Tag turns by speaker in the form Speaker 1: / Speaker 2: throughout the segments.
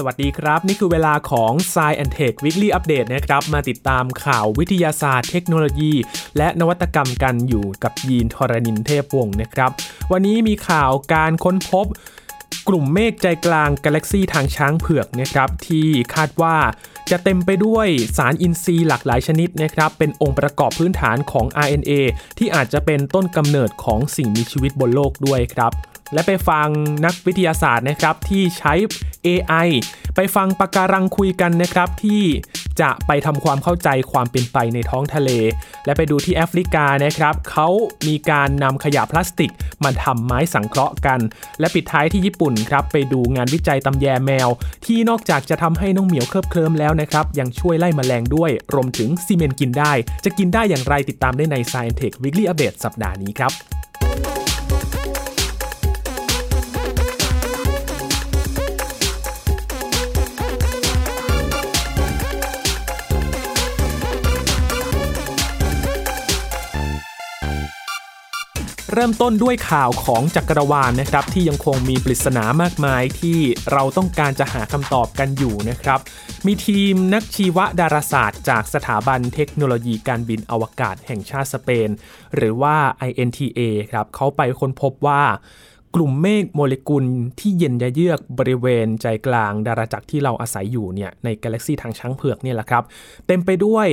Speaker 1: สวัสดีครับ นี่คือเวลาของ s ซ e and Tech Weekly Update นะครับ มาติดตามข่าววิทยาศาสตร์เทคโนโลยี และนวัตกรรมกันอยู่กับยีนทรณินเทพวงศ์นะครับ วันนี้มีข่าวการค้นพบกลุ่มเมฆใจกลางกาแล็กซีทางช้างเผือกนะครับที่คาดว่าจะเต็มไปด้วยสารอินทรีย์หลากหลายชนิดนะครับเป็นองค์ประกอบพื้นฐานของ RNA ที่อาจจะเป็นต้นกำเนิดของสิ่งมีชีวิตบนโลกด้วยครับ และไปฟังนักวิทยาศาสตร์นะครับที่ใช้ AI ไปฟังปะการังคุยกันนะครับที่จะไปทำความเข้าใจความเป็นไปในท้องทะเล และไปดูที่แอฟริกานะครับเขามีการนำขยะพลาสติกมาทำไม้สังเคราะห์กัน และปิดท้ายที่ญี่ปุ่นครับไปดูงานวิจัยตำแยแมว ที่นอกจากจะทำให้น้องเหมียวเคลิบเคลิ้มแล้วนะครับยังช่วยไล่มแมลงด้วย รวมถึงซีเมนต์กินได้ จะกินได้อย่างไรติดตามได้ใน Science Tech Weekly Update สัปดาห์นี้ครับ เริ่มต้นด้วยข่าวของจักรวาลนะครับ ที่ยังคงมีปริศนามากมายที่เราต้องการจะหาคำตอบกันอยู่นะครับ มีทีมนักชีวดาราศาสตร์ จากสถาบันเทคโนโลยีการบินอวกาศแห่งชาติสเปน หรือว่า INTA ครับเขาไปค้นพบว่ากลุ่มเมฆโมเลกุลที่เย็นยะเยือกบริเวณใจกลางดาราจักรที่เราอาศัยอยู่เนี่ยในกาแล็กซีทางช้างเผือกเนี่ยแหละครับ เต็มไปด้วย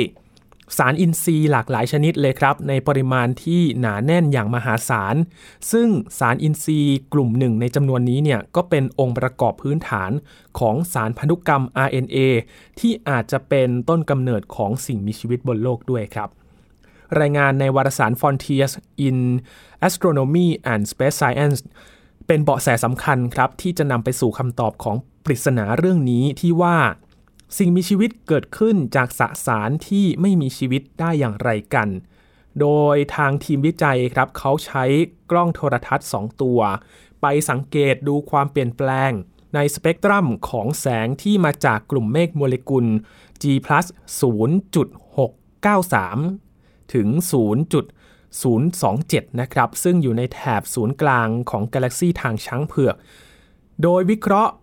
Speaker 1: สารอินทรีย์หลากหลายชนิดเลยครับ ในปริมาณที่หนาแน่นอย่างมหาศาล ซึ่งสารอินทรีย์กลุ่มหนึ่งในจำนวนนี้เนี่ยก็เป็นองค์ประกอบพื้นฐานของสารพันธุกรรม RNA ที่อาจจะเป็นต้นกำเนิดของสิ่งมีชีวิตบนโลกด้วยครับ รายงานในวารสาร Frontiers in Astronomy and Space Science เป็นเบาะแสสำคัญครับ ที่จะนำไปสู่คำตอบของปริศนาเรื่องนี้ที่ว่า สิ่งมีชีวิตเกิดขึ้นจากสสารที่ไม่มีชีวิตได้อย่างไรกัน โดยทางทีมวิจัยครับเขาใช้กล้องโทรทัศน์ 2 ตัว ไปสังเกตดูความเปลี่ยนแปลง ในสเปกตรัมของแสงที่มาจากกลุ่มเมฆโมเลกุล G+ 0.693 ถึง 0.027 นะครับ ซึ่งอยู่ในแถบศูนย์กลางของกาแล็กซีทางช้างเผือก โดยวิเคราะห์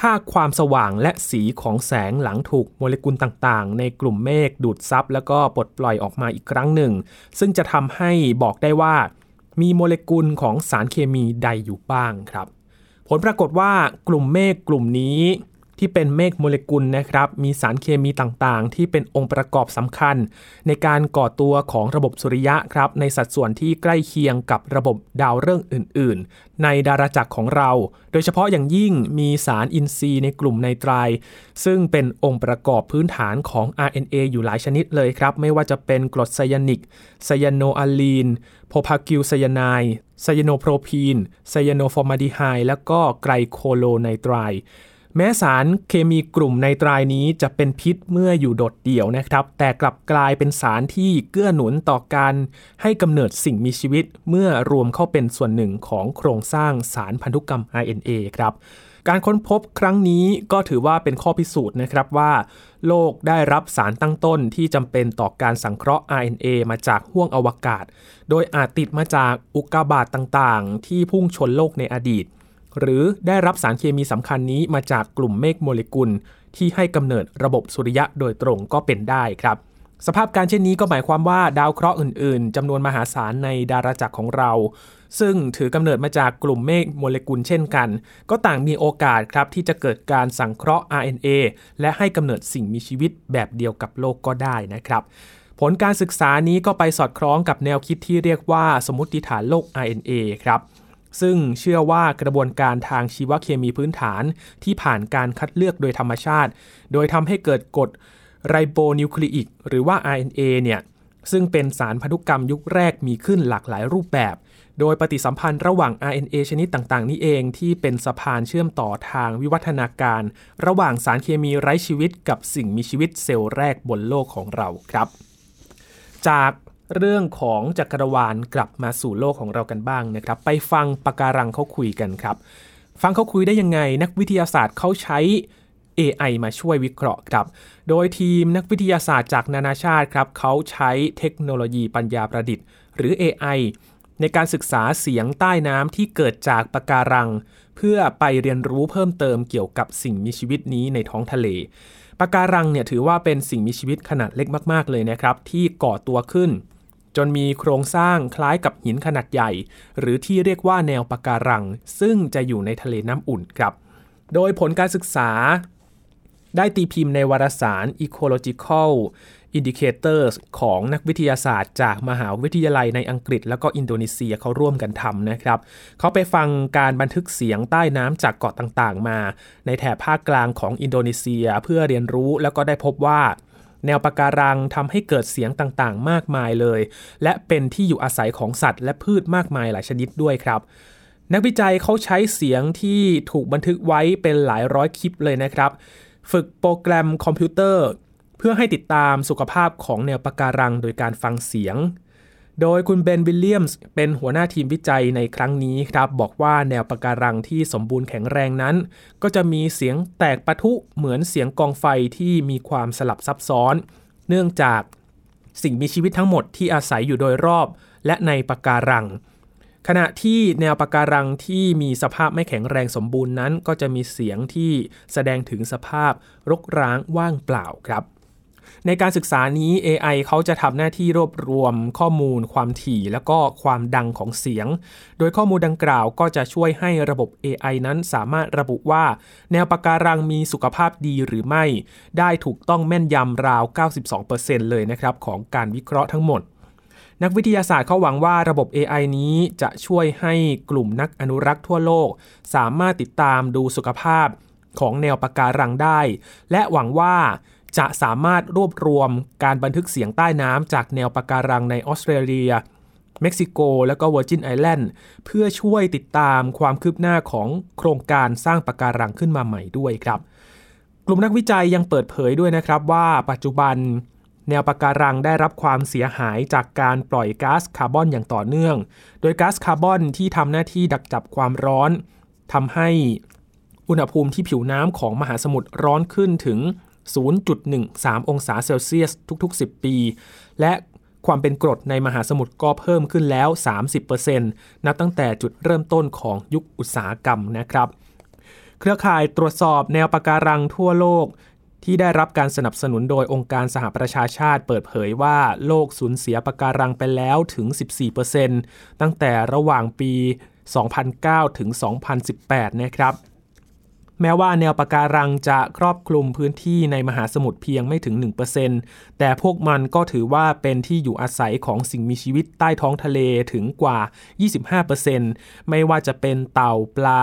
Speaker 1: ค่าความสว่างและสีของแสงหลังถูกโมเลกุลต่างๆ ในกลุ่มเมฆดูดซับแล้วก็ปลดปล่อยออกมาอีกครั้งหนึ่ง ซึ่งจะทำให้บอกได้ว่า มีโมเลกุลของสารเคมีใดอยู่บ้างครับ ผลปรากฏว่ากลุ่มเมฆกลุ่มนี้ ที่เป็นเมฆโมเลกุลนะครับ มีสารเคมีต่างๆ ที่เป็นองค์ประกอบสำคัญ ในการก่อตัวของระบบสุริยะครับ ในสัดส่วนที่ใกล้เคียงกับระบบดาวฤกษ์อื่น ๆ ในดาราจักรของเรา โดยเฉพาะอย่างยิ่งมีสารอินทรีย์ในกลุ่ม nitrile ซึ่งเป็นองค์ประกอบพื้นฐานของ RNA อยู่หลายชนิดเลยครับ ไม่ว่าจะเป็นกรดไซยานิก cyanoallene propargyl cyanide cyanopropyne cyanoformaldehyde แล้วก็ glycolonitrile แม้สารเคมีกลุ่ม nitrile นี้จะเป็นพิษเมื่ออยู่โดดเดี่ยวนะครับ แต่กลับกลายเป็นสารที่เกื้อหนุนต่อการให้กำเนิดสิ่งมีชีวิตเมื่อรวมเข้าเป็นส่วนหนึ่งของโครงสร้างสารพันธุกรรม RNA ครับการค้นพบครั้งนี้ก็ถือว่าเป็นข้อพิสูจน์นะครับว่า โลกได้รับสารตั้งต้นที่จำเป็นต่อการสังเคราะห์ RNA มาจากห้วงอวกาศ โดยอาจติดมาจากอุกกาบาตต่างๆ ที่พุ่งชนโลกในอดีต หรือได้รับสารเคมีสำคัญนี้มาจากกลุ่มเมฆโมเลกุล ที่ให้กำเนิดระบบสุริยะโดยตรงก็เป็นได้ครับ สภาพการเช่นนี้ก็หมายความว่าดาวเคราะห์อื่นๆจำนวนมหาศาลในดาราจักรของเรา ซึ่งถือกำเนิดมาจากกลุ่มเมฆโมเลกุลเช่นกัน ก็ต่างมีโอกาสครับที่จะเกิดการสังเคราะห์ RNA และให้กำเนิดสิ่งมีชีวิตแบบเดียวกับโลกก็ได้นะครับผลการศึกษานี้ก็ไปสอดคล้องกับแนวคิดที่เรียกว่าสมมติฐานโลก RNA ครับ ซึ่งเชื่อว่ากระบวนการทางชีวเคมีพื้นฐานที่ผ่านการคัดเลือกโดยธรรมชาติ โดยทำให้เกิดกรดไรโบนิวคลีอิกหรือว่า RNA เนี่ยซึ่งเป็นสารพันธุกรรมยุคแรกมีขึ้นหลากหลายรูปแบบ โดยปฏิสัมพันธ์ระหว่าง RNA ชนิดต่างๆ นี้เองที่เป็นสะพานเชื่อมต่อทางวิวัฒนาการ ระหว่างสารเคมีไร้ชีวิตกับสิ่งมีชีวิตเซลล์แรกบนโลกของเราครับ จาก เรื่องของจักรวาลกลับมาสู่โลกของเรากันบ้างนะครับ ไปฟังปะการังเขาคุยกันครับ ฟังเขาคุยได้ยังไง นักวิทยาศาสตร์เขาใช้ AI มาช่วยวิเคราะห์ครับ โดยทีมนักวิทยาศาสตร์จากนานาชาติครับเขาใช้เทคโนโลยีปัญญาประดิษฐ์ หรือ AI ในการศึกษาเสียงใต้น้ำที่เกิดจากปะการัง เพื่อไปเรียนรู้เพิ่มเติมเกี่ยวกับสิ่งมีชีวิตนี้ในท้องทะเลปะการังเนี่ยถือว่าเป็นสิ่งมีชีวิตขนาดเล็กมาก ๆ เลยนะครับ ที่ก่อตัวขึ้น จนมีโครงสร้างคล้ายกับหินขนาดใหญ่ หรือที่เรียกว่าแนวปะการัง ซึ่งจะอยู่ในทะเลน้ำอุ่นครับ โดยผลการศึกษา ได้ตีพิมพ์ในวารสาร Ecological Indicators ของนักวิทยาศาสตร์ จากมหาวิทยาลัยในอังกฤษ แล้วก็อินโดนีเซียเขาร่วมกันทำนะครับ เขาไปฟังการบันทึกเสียงใต้น้ำจากเกาะต่างๆ มา ในแถบภาคกลางของอินโดนีเซียเพื่อเรียนรู้แล้วก็ได้พบว่า แนวปะการังทำให้เกิดเสียงต่างๆ มากมายเลย และเป็นที่อยู่อาศัยของสัตว์ และพืชมากมายหลายชนิดด้วยครับ นักวิจัยเขาใช้เสียงที่ถูกบันทึกไว้เป็นหลายร้อยคลิปเลยนะครับ ฝึกโปรแกรมคอมพิวเตอร์ เพื่อให้ติดตามสุขภาพของแนวปะการังโดยการฟังเสียง โดยคุณเบนวิลเลียมส์เป็นหัวหน้าทีมวิจัยในครั้งนี้ครับบอกว่าแนวปะการังที่สมบูรณ์แข็งแรงนั้น ก็จะมีเสียงแตกปะทุเหมือนเสียงกองไฟที่มีความสลับซับซ้อน เนื่องจากสิ่งมีชีวิตทั้งหมดที่อาศัยอยู่โดยรอบ และในปะการัง ขณะที่แนวปะการังที่มีสภาพไม่แข็งแรงสมบูรณ์นั้น ก็จะมีเสียงที่แสดงถึงสภาพรกร้างว่างเปล่าครับ ในการศึกษานี้ AI เขาจะทำหน้าที่รวบรวมข้อมูล ความถี่ และก็ความดังของเสียง โดยข้อมูลดังกล่าวก็จะช่วยให้ระบบ AI นั้นสามารถระบุว่า แนวปะการังมีสุขภาพดีหรือไม่ ได้ถูกต้องแม่นยำราว 92%เลยนะครับของการวิเคราะห์ทั้งหมดนักวิทยาศาสตร์เขาหวังว่าระบบ AI นี้จะช่วยให้กลุ่มนักอนุรักษ์ทั่วโลก สามารถติดตามดูสุขภาพของแนวปะการังได้ และหวังว่า จะสามารถรวบรวมการบันทึกเสียงใต้น้ำจากแนวปะการังในออสเตรเลีย เม็กซิโก และก็เวอร์จินไอแลนด์เพื่อช่วยติดตามความคืบหน้าของโครงการสร้างปะการังขึ้นมาใหม่ด้วยครับ กลุ่มนักวิจัยยังเปิดเผยด้วยนะครับว่าปัจจุบันแนวปะการังได้รับความเสียหายจากการปล่อยก๊าซคาร์บอนอย่างต่อเนื่อง โดยก๊าซคาร์บอนที่ทำหน้าที่ดักจับความร้อนทำให้อุณหภูมิที่ผิวน้ำของมหาสมุทรร้อนขึ้นถึง 0.13 องศาเซลเซียสทุกๆ 10 ปี และความเป็นกรดในมหาสมุทรก็เพิ่มขึ้นแล้ว 30%นับตั้งแต่จุดเริ่มต้นของยุคอุตสาหกรรมนะครับ เครือข่ายตรวจสอบแนวปะการังทั่วโลกที่ได้รับการสนับสนุนโดยองค์การสหประชาชาติเปิดเผยว่า โลกสูญเสียปะการังไปแล้วถึง 14%ตั้งแต่ระหว่างปี 2009 ถึง 2018 นะครับ แม้ว่าแนวปะการังจะครอบคลุมพื้นที่ในมหาสมุทรเพียงไม่ถึง 1%แต่พวกมันก็ถือว่าเป็นที่อยู่อาศัยของสิ่งมีชีวิตใต้ท้องทะเลถึงกว่า 25%ไม่ว่าจะเป็นเต่าปลา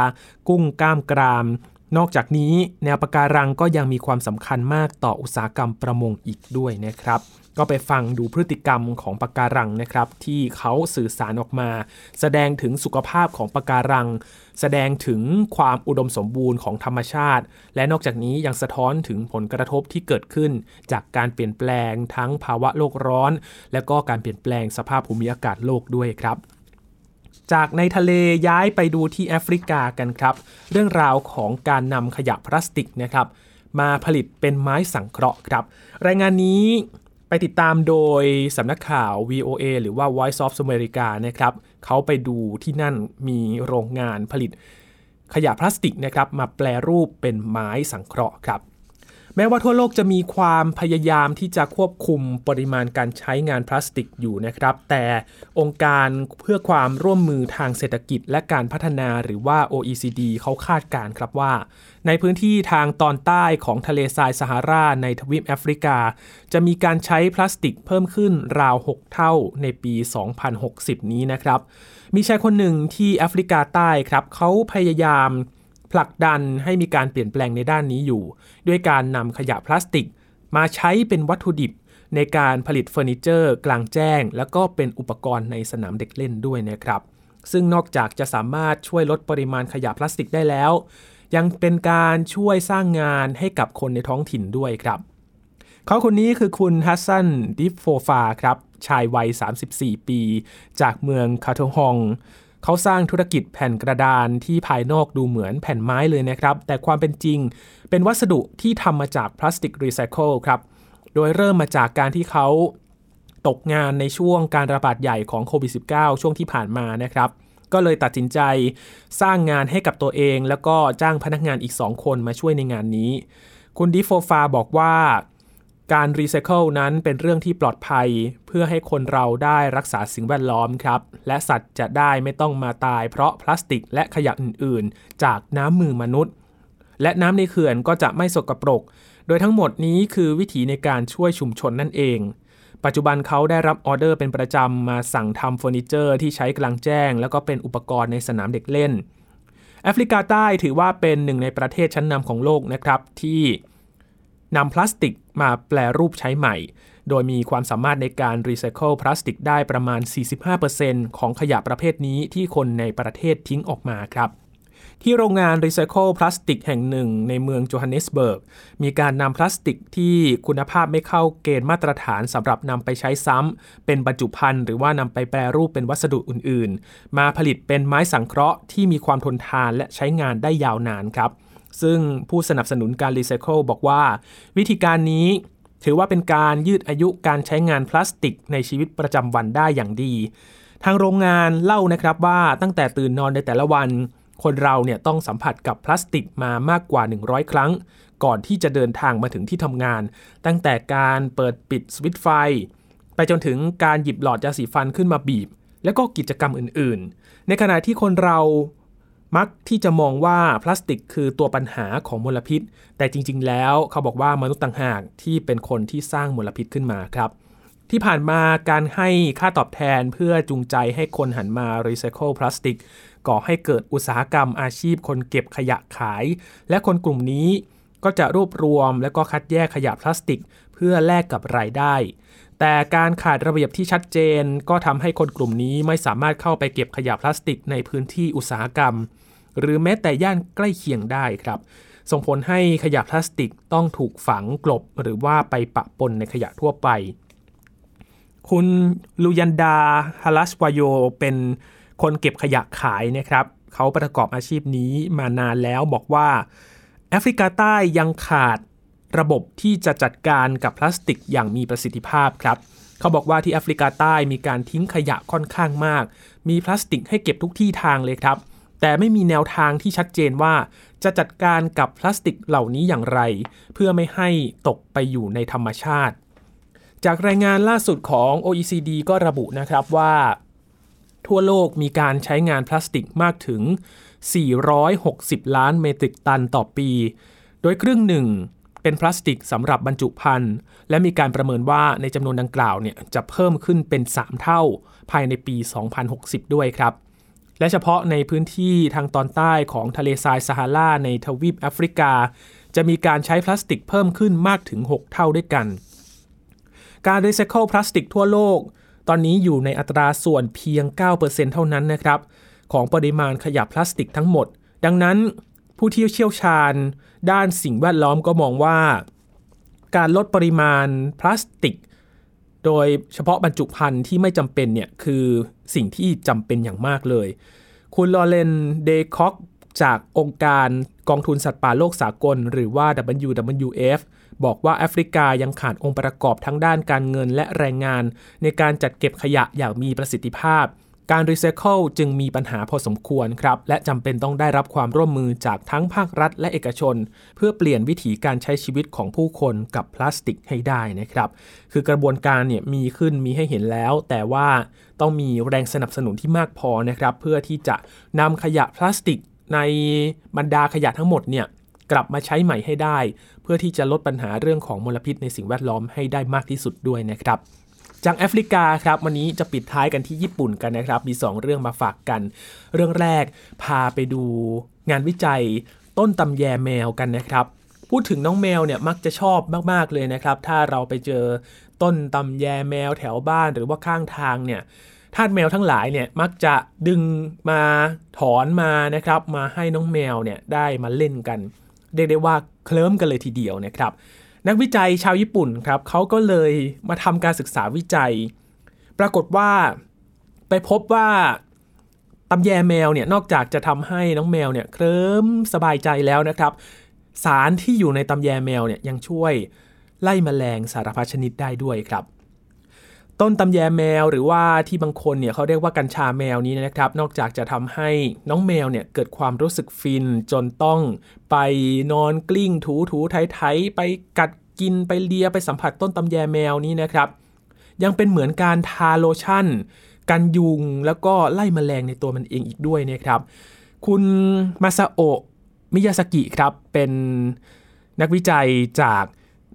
Speaker 1: กุ้งก้ามกราม นอกจากนี้แนวปะการังก็ยังมีความสำคัญมากต่ออุตสาหกรรมประมงอีกด้วยนะครับ ก็ไปฟังดูพฤติกรรมของปะการังนะครับ ที่เขาสื่อสารออกมา แสดงถึงสุขภาพของปะการัง แสดงถึงความอุดมสมบูรณ์ของธรรมชาติ และนอกจากนี้ยังสะท้อนถึงผลกระทบที่เกิดขึ้น จากการเปลี่ยนแปลงทั้งภาวะโลกร้อน และก็การเปลี่ยนแปลงสภาพภูมิอากาศโลกด้วยครับจากในทะเลย้ายไปดูที่แอฟริกากันครับ เรื่องราวของการนำขยะพลาสติกนะครับ มาผลิตเป็นไม้สังเคราะห์ครับ รายงานนี้ ติดตามโดยสำนักข่าว VOA หรือว่า Voice of America นะครับเขาไปดูที่นั่นมีโรงงานผลิตขยะพลาสติกนะครับมาแปลรูปเป็นไม้สังเคราะห์ครับ แม้ว่าทั่วโลกจะมีความพยายามที่จะควบคุมปริมาณการใช้งานพลาสติกอยู่นะครับ แต่องค์การเพื่อความร่วมมือทางเศรษฐกิจและการพัฒนาหรือว่า OECD เขาคาดการครับว่า ในพื้นที่ทางตอนใต้ของทะเลทรายซาฮาราในทวีปแอฟริกา จะมีการใช้พลาสติกเพิ่มขึ้นราว 6 เท่าในปี 2060 นี้นะครับ มีชายคนหนึ่งที่แอฟริกาใต้ครับเขาพยายาม ผลักดันให้มีการเปลี่ยนแปลงในด้านนี้อยู่ ด้วยการนำขยะพลาสติก มาใช้เป็นวัตถุดิบในการผลิตเฟอร์นิเจอร์ กลางแจ้ง แล้วก็เป็นอุปกรณ์ในสนามเด็กเล่นด้วยนะครับ ซึ่งนอกจากจะสามารถช่วยลดปริมาณขยะพลาสติกได้แล้ว ยังเป็นการช่วยสร้างงานให้กับคนในท้องถิ่นด้วยครับ เขาคนนี้คือคุณฮัสซันดิฟโฟฟาครับชายวัย 34 ปี จากเมืองคาโทฮอง เขาสร้างธุรกิจแผ่นกระดานที่ภายนอกดูเหมือนแผ่นไม้เลยนะครับ แต่ความเป็นจริงเป็นวัสดุที่ทำมาจากพลาสติกรีไซเคิลครับ โดยเริ่มมาจากการที่เขาตกงานในช่วงการระบาดใหญ่ของโควิด -19 ช่วงที่ผ่านมานะครับ ก็เลยตัดสินใจสร้างงานให้กับตัวเอง แล้วก็จ้างพนักงานอีก 2 คนมาช่วยในงานนี้ คุณดิโฟฟาบอกว่า การรีไซเคิลนั้นเป็นเรื่องที่ปลอดภัย เพื่อให้คนเราได้รักษาสิ่งแวดล้อมครับ และสัตว์จะได้ไม่ต้องมาตายเพราะพลาสติกและขยะอื่นๆ จากน้ำมือมนุษย์ และน้ำในเขื่อนก็จะไม่สกปรก โดยทั้งหมดนี้คือวิธีในการช่วยชุมชนนั่นเอง ปัจจุบันเขาได้รับออเดอร์เป็นประจำมาสั่งทำเฟอร์นิเจอร์ที่ใช้กลางแจ้ง แล้วก็เป็นอุปกรณ์ในสนามเด็กเล่น แอฟริกาใต้ถือว่าเป็นหนึ่งในประเทศชั้นนำของโลกนะครับที่นำพลาสติก มาแปรรูปใช้ใหม่ โดยมีความสามารถในการรีไซเคิลพลาสติกได้ประมาณ 45%ของขยะประเภทนี้ที่คนในประเทศทิ้งออกมาครับที่โรงงานรีไซเคิลพลาสติกแห่งหนึ่งในเมืองโจฮันเนสเบิร์ก มีการนำพลาสติกที่คุณภาพไม่เข้าเกณฑ์มาตรฐานสำหรับนำไปใช้ซ้ำ เป็นบรรจุภัณฑ์หรือว่านำไปแปรรูปเป็นวัสดุอื่นๆ มาผลิตเป็นไม้สังเคราะห์ที่มีความทนทานและใช้งานได้ยาวนานครับ ซึ่งผู้สนับสนุนการรีไซเคิลบอกว่า วิธีการนี้ถือว่าเป็นการยืดอายุการใช้งานพลาสติกในชีวิตประจำวันได้อย่างดี ทางโรงงานเล่านะครับว่าตั้งแต่ตื่นนอนในแต่ละวัน คนเราเนี่ยต้องสัมผัสกับพลาสติกมามากกว่า 100 ครั้ง ก่อนที่จะเดินทางมาถึงที่ทำงาน ตั้งแต่การเปิดปิดสวิตไฟ ไปจนถึงการหยิบหลอดยาสีฟันขึ้นมาบีบ และก็กิจกรรมอื่นๆ ในขณะที่คนเรา มักที่จะมองว่าพลาสติกคือตัวปัญหาของมลพิษ แต่จริง ๆ แล้วเขาบอกว่ามนุษย์ต่างหากที่เป็นคนที่สร้างมลพิษขึ้นมาครับ ที่ผ่านมาการให้ค่าตอบแทนเพื่อจูงใจให้คนหันมารีไซเคิลพลาสติกก่อให้เกิดอุตสาหกรรมอาชีพคนเก็บขยะขาย และคนกลุ่มนี้ก็จะรวบรวมและก็คัดแยกขยะพลาสติก เพื่อแลกกับรายได้ แต่การขาดระเบียบที่ชัดเจน ก็ทำให้คนกลุ่มนี้ไม่สามารถเข้าไปเก็บขยะพลาสติกในพื้นที่อุตสาหกรรม หรือแม้แต่ย่านใกล้เคียงได้ครับ ส่งผลให้ขยะพลาสติกต้องถูกฝังกลบหรือว่าไปปะปนในขยะทั่วไป คุณลูยันดาฮาลัสวายโยเป็นคนเก็บขยะขายนะครับเขาประกอบอาชีพนี้มานานแล้วบอกว่าแอฟริกาใต้ยังขาดระบบที่จะจัดการกับพลาสติกอย่างมีประสิทธิภาพครับเขาบอกว่าที่แอฟริกาใต้มีการทิ้งขยะค่อนข้างมาก มีพลาสติกให้เก็บทุกที่ทางเลยครับ แต่ไม่มีแนวทางที่ชัดเจนว่าจะจัดการกับพลาสติกเหล่านี้อย่างไร เพื่อไม่ให้ตกไปอยู่ในธรรมชาติ จากรายงานล่าสุดของ OECD ก็ระบุนะครับว่า ทั่วโลกมีการใช้งานพลาสติกมากถึง 460 ล้านเมตริกตันต่อปี โดยครึ่งหนึ่งเป็นพลาสติกสำหรับบรรจุภัณฑ์ และมีการประเมินว่าในจำนวนดังกล่าวเนี่ยจะเพิ่มขึ้นเป็น 3 เท่าภายในปี 2060 ด้วยครับ และเฉพาะในพื้นที่ทางตอนใต้ของทะเลทรายซาฮาราในทวีปแอฟริกา จะมีการใช้พลาสติกเพิ่มขึ้นมากถึง 6 เท่าด้วยกัน การรีไซเคิลพลาสติกทั่วโลก ตอนนี้อยู่ในอัตราส่วนเพียง 9%เท่านั้นนะครับ ของปริมาณขยะพลาสติกทั้งหมด ดังนั้นผู้ที่เชี่ยวชาญ ด้านสิ่งแวดล้อมก็มองว่า การลดปริมาณพลาสติก โดยเฉพาะบรรจุภัณฑ์ที่ไม่จำเป็นเนี่ยคือสิ่งที่จำเป็นอย่างมากเลย คุณลอเรนเดคอกจากองค์การกองทุนสัตว์ป่าโลกสากล หรือว่า WWF บอกว่าแอฟริกายังขาดองค์ประกอบทั้งด้านการเงินและแรงงาน ในการจัดเก็บขยะอย่างมีประสิทธิภาพ การรีไซเคิลจึงมีปัญหาพอสมควรครับ และจำเป็นต้องได้รับความร่วมมือจากทั้งภาครัฐและเอกชน เพื่อเปลี่ยนวิถีการใช้ชีวิตของผู้คนกับพลาสติกให้ได้นะครับ คือกระบวนการเนี่ยมีขึ้นมีให้เห็นแล้ว แต่ว่าต้องมีแรงสนับสนุนที่มากพอนะครับ เพื่อที่จะนำขยะพลาสติกในบรรดาขยะทั้งหมดเนี่ยกลับมาใช้ใหม่ให้ได้ เพื่อที่จะลดปัญหาเรื่องของมลพิษในสิ่งแวดล้อมให้ได้มากที่สุดด้วยนะครับ จากแอฟริกาครับวันนี้จะปิดท้ายกันที่ญี่ปุ่นกันนะครับ มี 2 เรื่องมาฝากกัน เรื่องแรกพาไปดูงานวิจัยต้นตำแยแมวกันนะครับ พูดถึงน้องแมวเนี่ยมักจะชอบมากๆเลยนะครับ ถ้าเราไปเจอต้นตำแยแมวแถวบ้านหรือว่าข้างทางเนี่ยทาสแมวทั้งหลายเนี่ยมักจะดึงมาถอนมานะครับ มาให้น้องแมวเนี่ยได้มาเล่นกัน เรียกได้ว่าเคลิ้มกันเลยทีเดียวนะครับ นักวิจัยชาวญี่ปุ่นครับเขาก็เลยมาทำการศึกษาวิจัย ปรากฏว่าไปพบว่าตำแยแมวเนี่ยนอกจากจะทำให้น้องแมวเนี่ยเคลิ้มสบายใจแล้วนะครับ สารที่อยู่ในตำแยแมวเนี่ยยังช่วยไล่มแมลงสารพัดชนิดได้ด้วยครับ ต้นตำแยแมวหรือว่าที่บางคนเนี่ยเขาเรียกว่ากัญชาแมวนี้นะครับ นอกจากจะทำให้น้องแมวเนี่ยเกิดความรู้สึกฟินจนต้องไปนอนกลิ้งถูถูไถไถไปกัดกินไปเลียไปสัมผัสต้นตำแยแมวนี้นะครับ ยังเป็นเหมือนการทาโลชั่น กันยุงแล้วก็ไล่มแมลงในตัวมันเองอีกด้วยนะครับ คุณมาซาโอะมิยาสกิครับเป็นนักวิจัยจาก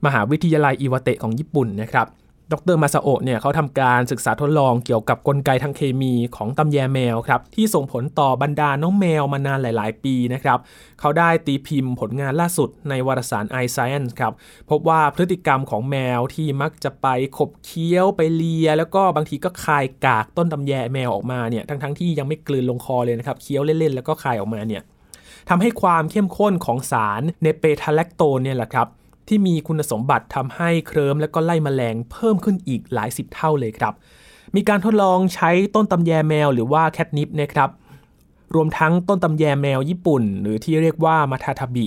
Speaker 1: มหาวิทยาลัยอิวาเตะของญี่ปุ่นนะครับ ดรมาซาโอะเนี่ยเขาทำการศึกษาทดลองเกี่ยวกับกลไกทางเคมีของตำแยแมวครับที่ส่งผลต่อบรรดาน้องแมวมานานหลาย ๆ ปีนะครับเขาได้ตีพิมพ์ผลงานล่าสุดในวารสาร iScience ครับพบว่าพฤติกรรมของแมวที่มักจะไปขบเคี้ยวไปเลีย แล้วก็บางทีก็คายกากต้นตำแยแมวออกมาเนี่ยทั้งๆที่ยังไม่กลืนลงคอเลยนะครับเคี้ยวเล่น ๆ แล้วก็คายออกมาเนี่ยทำให้ความเข้มข้นของสารเนเปทาแลคโตนเนี่ยแหละครับ ที่มีคุณสมบัติทำให้เคลิ้มและก็ไล่มแมลงเพิ่มขึ้นอีกหลายสิบเท่าเลยครับ มีการทดลองใช้ต้นตำแยแมวหรือว่าแคทนิปนะครับรวมทั้งต้นตำแยแมวญี่ปุ่น หรือที่เรียกว่ามาทาทาบิ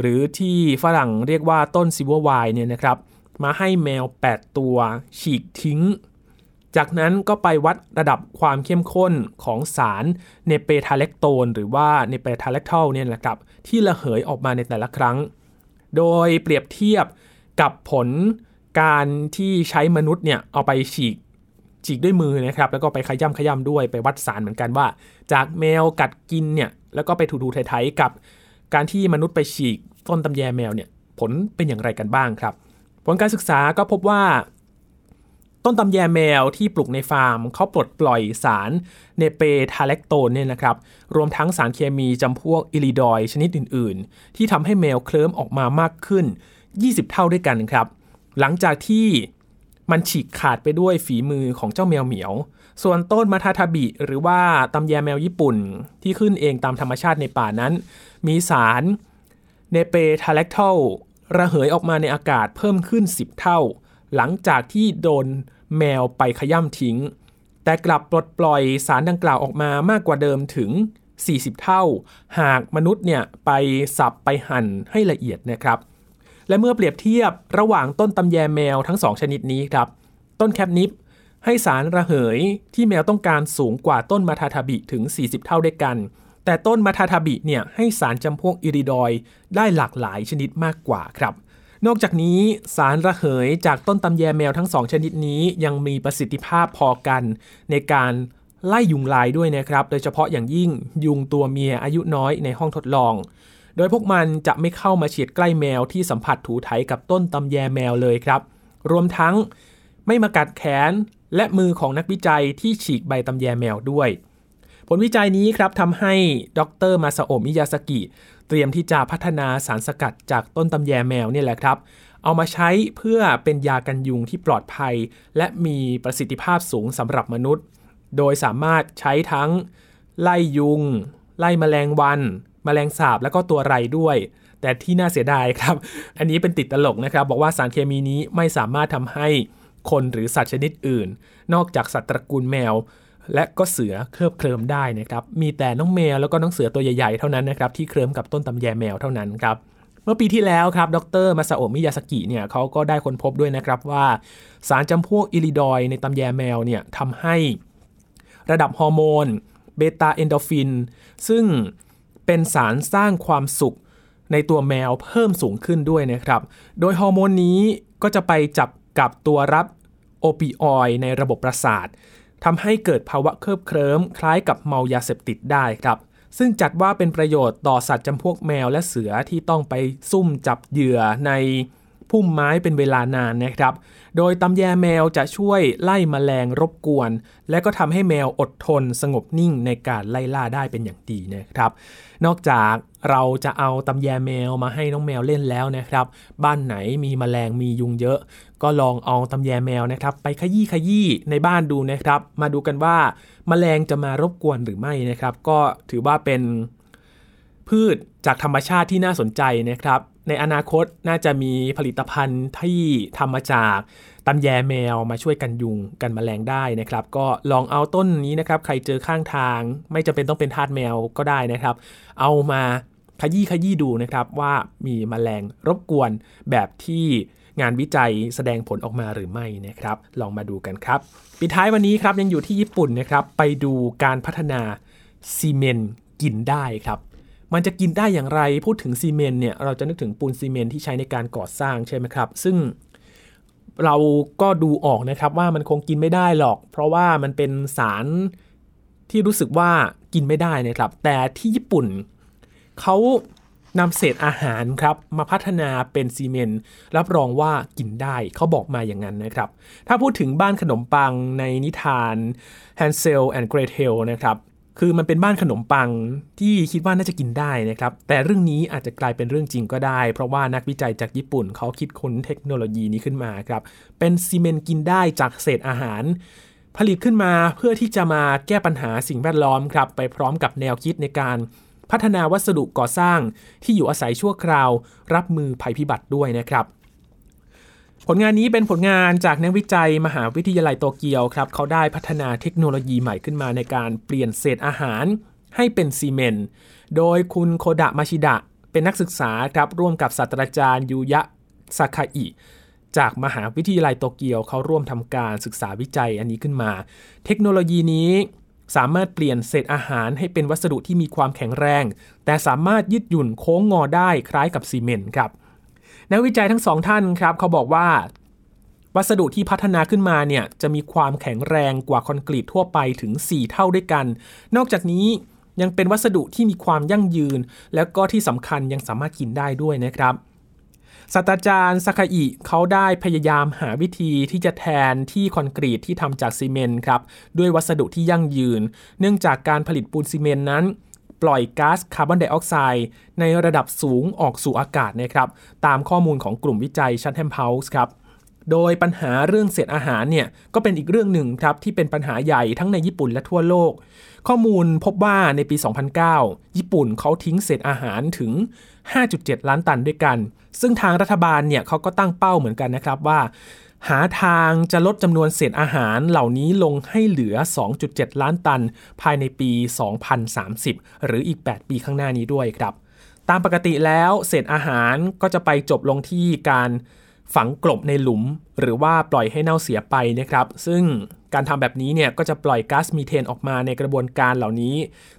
Speaker 1: หรือที่ฝรั่งเรียกว่าต้นซิววายเนี่ยนะครับ มาให้แมว 8 ตัวฉีกทิ้ง จากนั้นก็ไปวัดระดับความเข้มข้นของสารเนเปทาเลกโตน หรือว่าเนเปทาเลกทัลเนี่ยนะครับที่ระเหยออกมาในแต่ละครั้ง โดยเปรียบเทียบกับผลการที่ใช้มนุษย์เนี่ยเอาไปฉีกฉีกด้วยมือนะครับ แล้วก็ไปขย่ำขย่ำด้วยไปวัดสารเหมือนกันว่า จากแมวกัดกินเนี่ยแล้วก็ไปถูๆไถๆกับ การที่มนุษย์ไปฉีกต้นตำแยแมวเนี่ยผลเป็นอย่างไรกันบ้างครับ ผลการศึกษาก็พบว่า ต้นตำแยแมวที่ปลูกในฟาร์มเขาปลดปล่อยสารเนเปทาเลกโตนเนี่ยนะครับ รวมทั้งสารเคมีจำพวกอิริดอยชนิดอื่น ๆ ที่ทำให้แมวเคลิ้มออกมามากขึ้น 20 เท่าด้วยกันครับ หลังจากที่มันฉีกขาดไปด้วยฝีมือของเจ้าแมวเหมียว ส่วนต้นมาทาทาบิ หรือว่าตำแยแมวญี่ปุ่นที่ขึ้นเองตามธรรมชาติในป่านั้น มีสารเนเปทาเลกทัลระเหยออกมาในอากาศเพิ่มขึ้น 10 เท่า หลังจากที่โดน แมวไปขย่ำทิ้ง แต่กลับปลดปล่อยสารดังกล่าวออกมามากกว่าเดิมถึง 40 เท่า หากมนุษย์เนี่ยไปสับไปหั่นให้ละเอียดนะครับ และเมื่อเปรียบเทียบระหว่างต้นตำแยแมวทั้งสองชนิดนี้ครับ ต้นแคปนิปให้สารระเหยที่แมวต้องการสูงกว่าต้นมาทาทาบิถึง 40 เท่าด้วยกัน แต่ต้นมาทาทาบิเนี่ยให้สารจำพวกอิริดอยได้หลากหลายชนิดมากกว่าครับ นอกจากนี้สารระเหยจากต้นตำแยแมวทั้งสองชนิดนี้ยังมีประสิทธิภาพพอกันในการไล่ยุงลายด้วยนะครับ โดยเฉพาะอย่างยิ่งยุงตัวเมียอายุน้อยในห้องทดลอง โดยพวกมันจะไม่เข้ามาเฉียดใกล้แมวที่สัมผัสถูไถกับต้นตำแยแมวเลยครับ รวมทั้งไม่มากัดแขนและมือของนักวิจัยที่ฉีกใบตำแยแมวด้วย ผลวิจัยนี้ครับทำให้ดรมาซาโอมิยาสกิ เตรียมที่จะพัฒนาสารสกัดจากต้นตำแยแมวนี่แหละครับ เอามาใช้เพื่อเป็นยากันยุงที่ปลอดภัย และมีประสิทธิภาพสูงสำหรับมนุษย์ โดยสามารถใช้ทั้งไล่ยุง ไล่มแมลงวันมแมลงสาบแล้วก็ตัวไรด้วย แต่ที่น่าเสียดายครับ อันนี้เป็นติดตลกนะครับ บอกว่าสารเคมีนี้ไม่สามารถทำให้คนหรือสัตว์ชนิดอื่น นอกจากสัตว์ตระกูลแมว และก็เสือเคลือบเคลิมได้นะครับ มีแต่น้องแมวแล้วก็น้องเสือตัวใหญ่ๆเท่านั้นนะครับที่เคลิมกับต้นตำแยแมวเท่านั้นครับเมื่อปีที่แล้วครับดรมาซาโอมิยาสกิเนี่ยเขาก็ได้ค้นพบด้วยนะครับว่า สารจำพวก iridoid ในตำแยแมวเนี่ยทำให้ระดับฮอร์โมน beta-endorphin ซึ่งเป็นสารสร้างความสุขในตัวแมวเพิ่มสูงขึ้นด้วยนะครับ โดยฮอร์โมนนี้ก็จะไปจับกับตัวรับ opioid ในระบบประสาท ทำให้เกิดภาวะเคลิบเคลิ้มคล้ายกับเมายาเสพติดได้ครับ ซึ่งจัดว่าเป็นประโยชน์ต่อสัตว์จำพวกแมวและเสือที่ต้องไปซุ่มจับเหยื่อในพุ่มไม้เป็นเวลานานนะครับ โดยตำแยแมวจะช่วยไล่มแมลงรบกวน และก็ทำให้แมวอดทนสงบนิ่งในการไล่ล่าได้เป็นอย่างดีนะครับ นอกจาก เราจะเอาตำแยแมวมาให้น้องแมวเล่นแล้วนะครับ บ้านไหนมีมแมลงมียุงเยอะ ก็ลองเอาตำแยแมวนะครับ ไปขยี้ขยี้ในบ้านดูนะครับ มาดูกันว่ามาแมลงจะมารบกวนหรือไม่นะครับ ก็ถือว่าเป็นพืชจากธรรมชาติที่น่าสนใจนะครับ ในอนาคตน่าจะมีผลิตภัณฑ์ที่ทำมาจากตำแยแมวมาช่วยกันยุงกันมแมลงได้นะครับ ก็ลองเอาต้นนี้นะครับ ใครเจอข้างทาง ไม่จำเป็นต้องเป็นทาสแมวก็ได้นะครับ เอามาขยี้ขยี้ดูนะครับว่ามีมแมลงรบกวนแบบที่งานวิจัยแสดงผลออกมาหรือไม่นะครับ ลองมาดูกันครับ ปิดท้ายวันนี้ครับยังอยู่ที่ญี่ปุ่นนะครับ ไปดูการพัฒนาซีเมนต์กินได้ครับ มันจะกินได้อย่างไรพูดถึงซีเมนต์เนี่ยเราจะนึกถึงปูนซีเมนต์ที่ใช้ในการก่อสร้างใช่ไหมครับ ซึ่งเราก็ดูออกนะครับว่ามันคงกินไม่ได้หรอก เพราะว่ามันเป็นสารที่รู้สึกว่ากินไม่ได้นะครับ แต่ที่ญี่ปุ่นเขานำเศษอาหารครับมาพัฒนาเป็นซีเมนต์รับรองว่ากินได้เขาบอกมาอย่างนั้นนะครับ ถ้าพูดถึงบ้านขนมปังในนิทาน Hansel and Gretel นะครับ คือมันเป็นบ้านขนมปังที่คิดว่าน่าจะกินได้นะครับ แต่เรื่องนี้อาจจะกลายเป็นเรื่องจริงก็ได้ เพราะว่านักวิจัยจากญี่ปุ่นเขาคิดค้นเทคโนโลยีนี้ขึ้นมาครับ เป็นซีเมนต์กินได้จากเศษอาหาร ผลิตขึ้นมาเพื่อที่จะมาแก้ปัญหาสิ่งแวดล้อมครับ ไปพร้อมกับแนวคิดในการพัฒนาวัสดุก่อสร้างที่อยู่อาศัยชั่วคราว รับมือภัยพิบัติด้วยนะครับ ผลงานนี้เป็นผลงานจากนักวิจัยมหาวิทยาลัยโตเกียวครับ เขาได้พัฒนาเทคโนโลยีใหม่ขึ้นมาในการเปลี่ยนเศษอาหารให้เป็นซีเมนต์ โดยคุณโคดะมาชิดะ เป็นนักศึกษาครับร่วมกับศาสตราจารย์ยูยะซาคาอิจากมหาวิทยาลัยโตเกียวเขาร่วมทำการศึกษาวิจัยอันนี้ขึ้นมา เทคโนโลยีนี้สามารถเปลี่ยนเศษอาหารให้เป็นวัสดุที่มีความแข็งแรง แต่สามารถยืดหยุ่นโค้งงอได้คล้ายกับซีเมนต์ครับ นักวิจัยทั้งสองท่านครับเขาบอกว่า วัสดุที่พัฒนาขึ้นมาเนี่ยจะมีความแข็งแรงกว่าคอนกรีตทั่วไปถึง 4 เท่าด้วยกัน นอกจากนี้ยังเป็นวัสดุที่มีความยั่งยืน แล้วก็ที่สำคัญยังสามารถกินได้ด้วยนะครับศาสตราจารย์สคาอิเขาได้พยายามหาวิธีที่จะแทนที่คอนกรีตที่ทำจากซีเมนต์ครับ ด้วยวัสดุที่ยั่งยืน เนื่องจากการผลิตปูนซีเมนต์นั้น ปล่อยก๊าซคาร์บอนไดออกไซด์ในระดับสูงออกสู่อากาศนะครับตามข้อมูลของกลุ่มวิจัยชั t แ a ม h าส์ครับโดยปัญหาเรื่องเศษอาหารเนี่ยก็เป็นอีกเรื่องหนึ่งครับที่เป็นปัญหาใหญ่ทั้งในญี่ปุ่นและทั่วโลก ข้อมูลพบว่าในปี 2009 ญี่ปุ่นเขาทิ้งเศษอาหารถึง 5.7 ล้านตันด้วยกัน ซึ่งทางรัฐบาลเนี่ยเขาก็ตั้งเป้าเหมือนกันนะครับว่า หาทางจะลดจำนวนเศษอาหารเหล่านี้ลงให้เหลือ 2.7 ล้านตัน ภายในปี 2030 หรืออีก 8 ปีข้างหน้านี้ด้วยครับ ตามปกติแล้วเศษอาหารก็จะไปจบลงที่การฝังกลบในหลุม หรือว่าปล่อยให้เน่าเสียไปนะครับ ซึ่งการทำแบบนี้เนี่ยก็จะปล่อยก๊าซมีเทนออกมาในกระบวนการเหล่านี้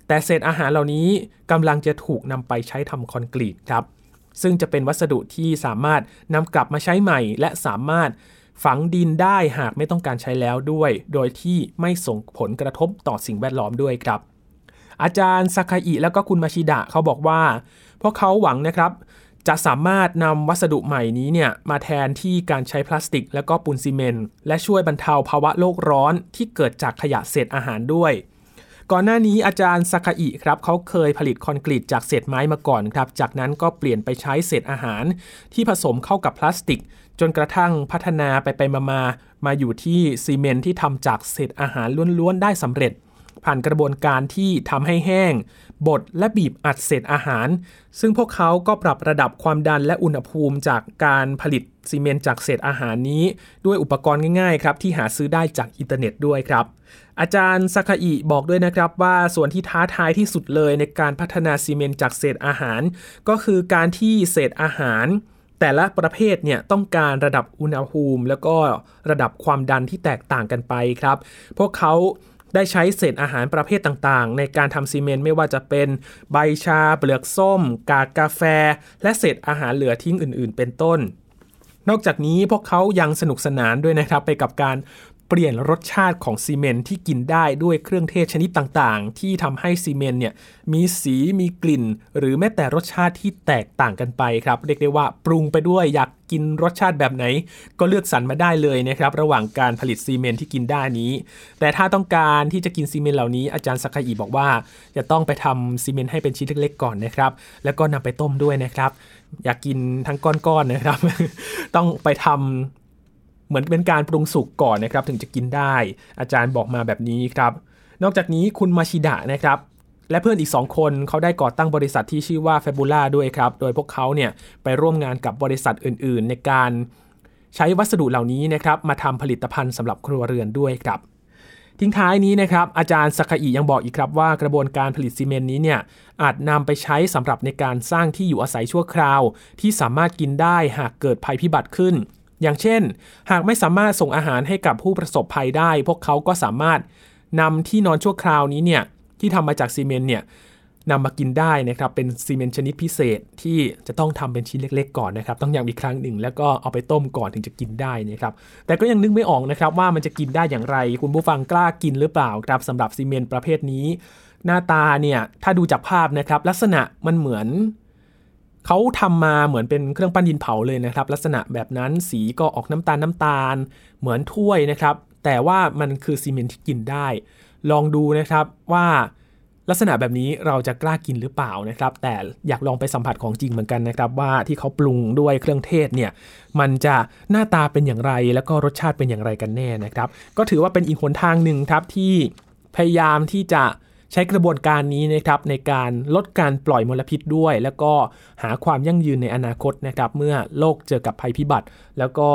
Speaker 1: แต่เศษอาหารเหล่านี้กำลังจะถูกนำไปใช้ทำคอนกรีตครับ ซึ่งจะเป็นวัสดุที่สามารถนำกลับมาใช้ใหม่ และสามารถ ฝังดินได้หากไม่ต้องการใช้แล้วด้วย โดยที่ไม่ส่งผลกระทบต่อสิ่งแวดล้อมด้วยครับ อาจารย์ซาคาอิและก็คุณมาชิดะเขาบอกว่า พวกเขาหวังนะครับจะสามารถนำวัสดุใหม่นี้เนี่ยมาแทนที่การใช้พลาสติก และก็ปูนซีเมนต์และช่วยบรรเทาภาวะโลกร้อนที่เกิดจากขยะเศษอาหารด้วย ก่อนหน้านี้อาจารย์ซาคาอิครับเขาเคยผลิตคอนกรีตจากเศษไม้มาก่อนครับ จากนั้นก็เปลี่ยนไปใช้เศษอาหารที่ผสมเข้ากับพลาสติก จนกระทั่งพัฒนาไปไปมามามาอยู่ที่ซีเมนต์ที่ทำจากเศษอาหารล้วนๆได้สำเร็จ ผ่านกระบวนการที่ทำให้แห้ง บดและบีบอัดเศษอาหาร ซึ่งพวกเขาก็ปรับระดับความดันและอุณหภูมิจากการผลิตซีเมนต์จากเศษอาหารนี้ ด้วยอุปกรณ์ง่ายๆครับที่หาซื้อได้จากอินเทอร์เน็ตด้วยครับ อาจารย์ซาคาอิบอกด้วยนะครับว่าส่วนที่ท้าทายที่สุดเลยในการพัฒนาซีเมนต์จากเศษอาหาร ก็คือการที่เศษอาหาร แต่ละประเภทเนี่ยต้องการระดับอุณหภูมิ แล้วก็ระดับความดันที่แตกต่างกันไปครับ พวกเขาได้ใช้เศษอาหารประเภทต่างๆ ในการทำซีเมนต์ไม่ว่าจะเป็นใบชา เปลือกส้ม กากกาแฟ และเศษอาหารเหลือทิ้งอื่น ๆ เป็นต้น นอกจากนี้พวกเขายังสนุกสนานด้วยนะครับไปกับการ เปลี่ยนรสชาติของซีเมนต์ที่กินได้ด้วยเครื่องเทศชนิดต่างๆ ที่ทำให้ซีเมนต์เนี่ยมีสีมีกลิ่น หรือแม้แต่รสชาติที่แตกต่างกันไปครับ เรียกได้ว่าปรุงไปด้วยอยากกินรสชาติแบบไหน ก็เลือกสรรมาได้เลยนะครับระหว่างการผลิตซีเมนต์ที่กินได้นี้ แต่ถ้าต้องการที่จะกินซีเมนต์เหล่านี้อาจารย์ซาคาอิบอกว่า จะต้องไปทำซีเมนต์ให้เป็นชิ้นเล็กๆก่อนนะครับแล้วก็นำไปต้มด้วยนะครับอย่ากินทั้งก้อนๆนะครับ ต้องไปทำ เหมือนเป็นการปรุงสุกก่อนนะครับถึงจะกินได้ อาจารย์บอกมาแบบนี้ครับ นอกจากนี้คุณมาชิดะนะครับและเพื่อนอีก 2 คนเขาได้ก่อตั้งบริษัทที่ชื่อว่า f a b u l a ด้วยครับ โดยพวกเขาเนี่ยไปร่วมงานกับบริษัทอื่น ๆ ในการใช้วัสดุเหล่านี้นะครับมาทำผลิตภัณฑ์สำหรับครัวเรือนด้วยครับทิ้งท้ายนี้นะครับอาจารย์สกอิยังบอกอีกครับว่ากระบวนการผลิตซีเมนต์นี้เนี่ยอาจนำไปใช้สำหรับในการสร้างที่อยู่อาศัยชั่วคราว ที่สามารถกินได้หากเกิดภัยพิบัติขึ้น อย่างเช่น หากไม่สามารถส่งอาหารให้กับผู้ประสบภัยได้ พวกเขาก็สามารถนำที่นอนชั่วคราวนี้เนี่ยที่ทำมาจากซีเมนต์เนี่ยนำมากินได้นะครับเป็นซีเมนต์ชนิดพิเศษที่จะต้องทำเป็นชิ้นเล็ก ๆ ก่อนนะครับ ต้องย้ำอีกครั้งหนึ่งแล้วก็เอาไปต้มก่อนถึงจะกินได้นะครับ แต่ก็ยังนึกไม่ออกนะครับว่ามันจะกินได้อย่างไร คุณผู้ฟังกล้ากินหรือเปล่าครับสำหรับซีเมนต์ประเภทนี้ หน้าตาเนี่ยถ้าดูจากภาพนะครับลักษณะมันเหมือน เขาทำมาเหมือนเป็นเครื่องปั้นดินเผาเลยนะครับ ลักษณะแบบนั้นสีก็ออกน้ำตาลน้ำตาล เหมือนถ้วยนะครับ แต่ว่ามันคือซีเมนต์ที่กินได้ ลองดูนะครับว่าลักษณะแบบนี้เราจะกล้ากินหรือเปล่านะครับ แต่อยากลองไปสัมผัสของจริงเหมือนกันนะครับ ว่าที่เขาปรุงด้วยเครื่องเทศเนี่ย มันจะหน้าตาเป็นอย่างไร แล้วก็รสชาติเป็นอย่างไรกันแน่นะครับ ก็ถือว่าเป็นอีกหนทางหนึ่งครับที่พยายามที่จะ ใช้กระบวนการนี้นะครับในการลดการปล่อยมลพิษด้วย แล้วก็หาความยั่งยืนในอนาคตนะครับเมื่อโลกเจอกับภัยพิบัติ แล้วก็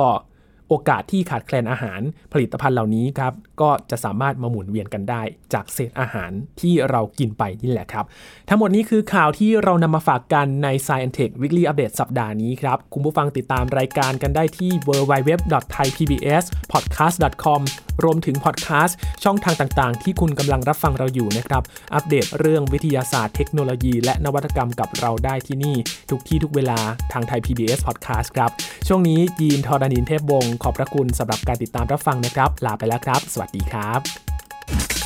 Speaker 1: โอกาสที่ขาดแคลนอาหารผลิตภัณฑ์เหล่านี้ครับก็จะสามารถมาหมุนเวียนกันได้ จากเศษอาหารที่เรากินไปนี่แหละครับ ทั้งหมดนี้คือข่าวที่เรานำมาฝากกันใน Science Tech Weekly Update สัปดาห์นี้ครับ คุณผู้ฟังติดตามรายการกันได้ที่ www.thaipbspodcast.com รวมถึงพอดแคสต์ช่องทางต่างๆ ที่คุณกำลังรับฟังเราอยู่นะครับ อัปเดตเรื่องวิทยาศาสตร์เทคโนโลยี และนวัตกรรมกับเราได้ที่นี่ ทุกที่ทุกเวลาทางไทย PBS Podcast ครับ ช่วงนี้ยีนทอรานินเทพวงศขอบพระคุณสำหรับการติดตามรับฟังนะครับ ลาไปแล้วครับ สวัสดีครับ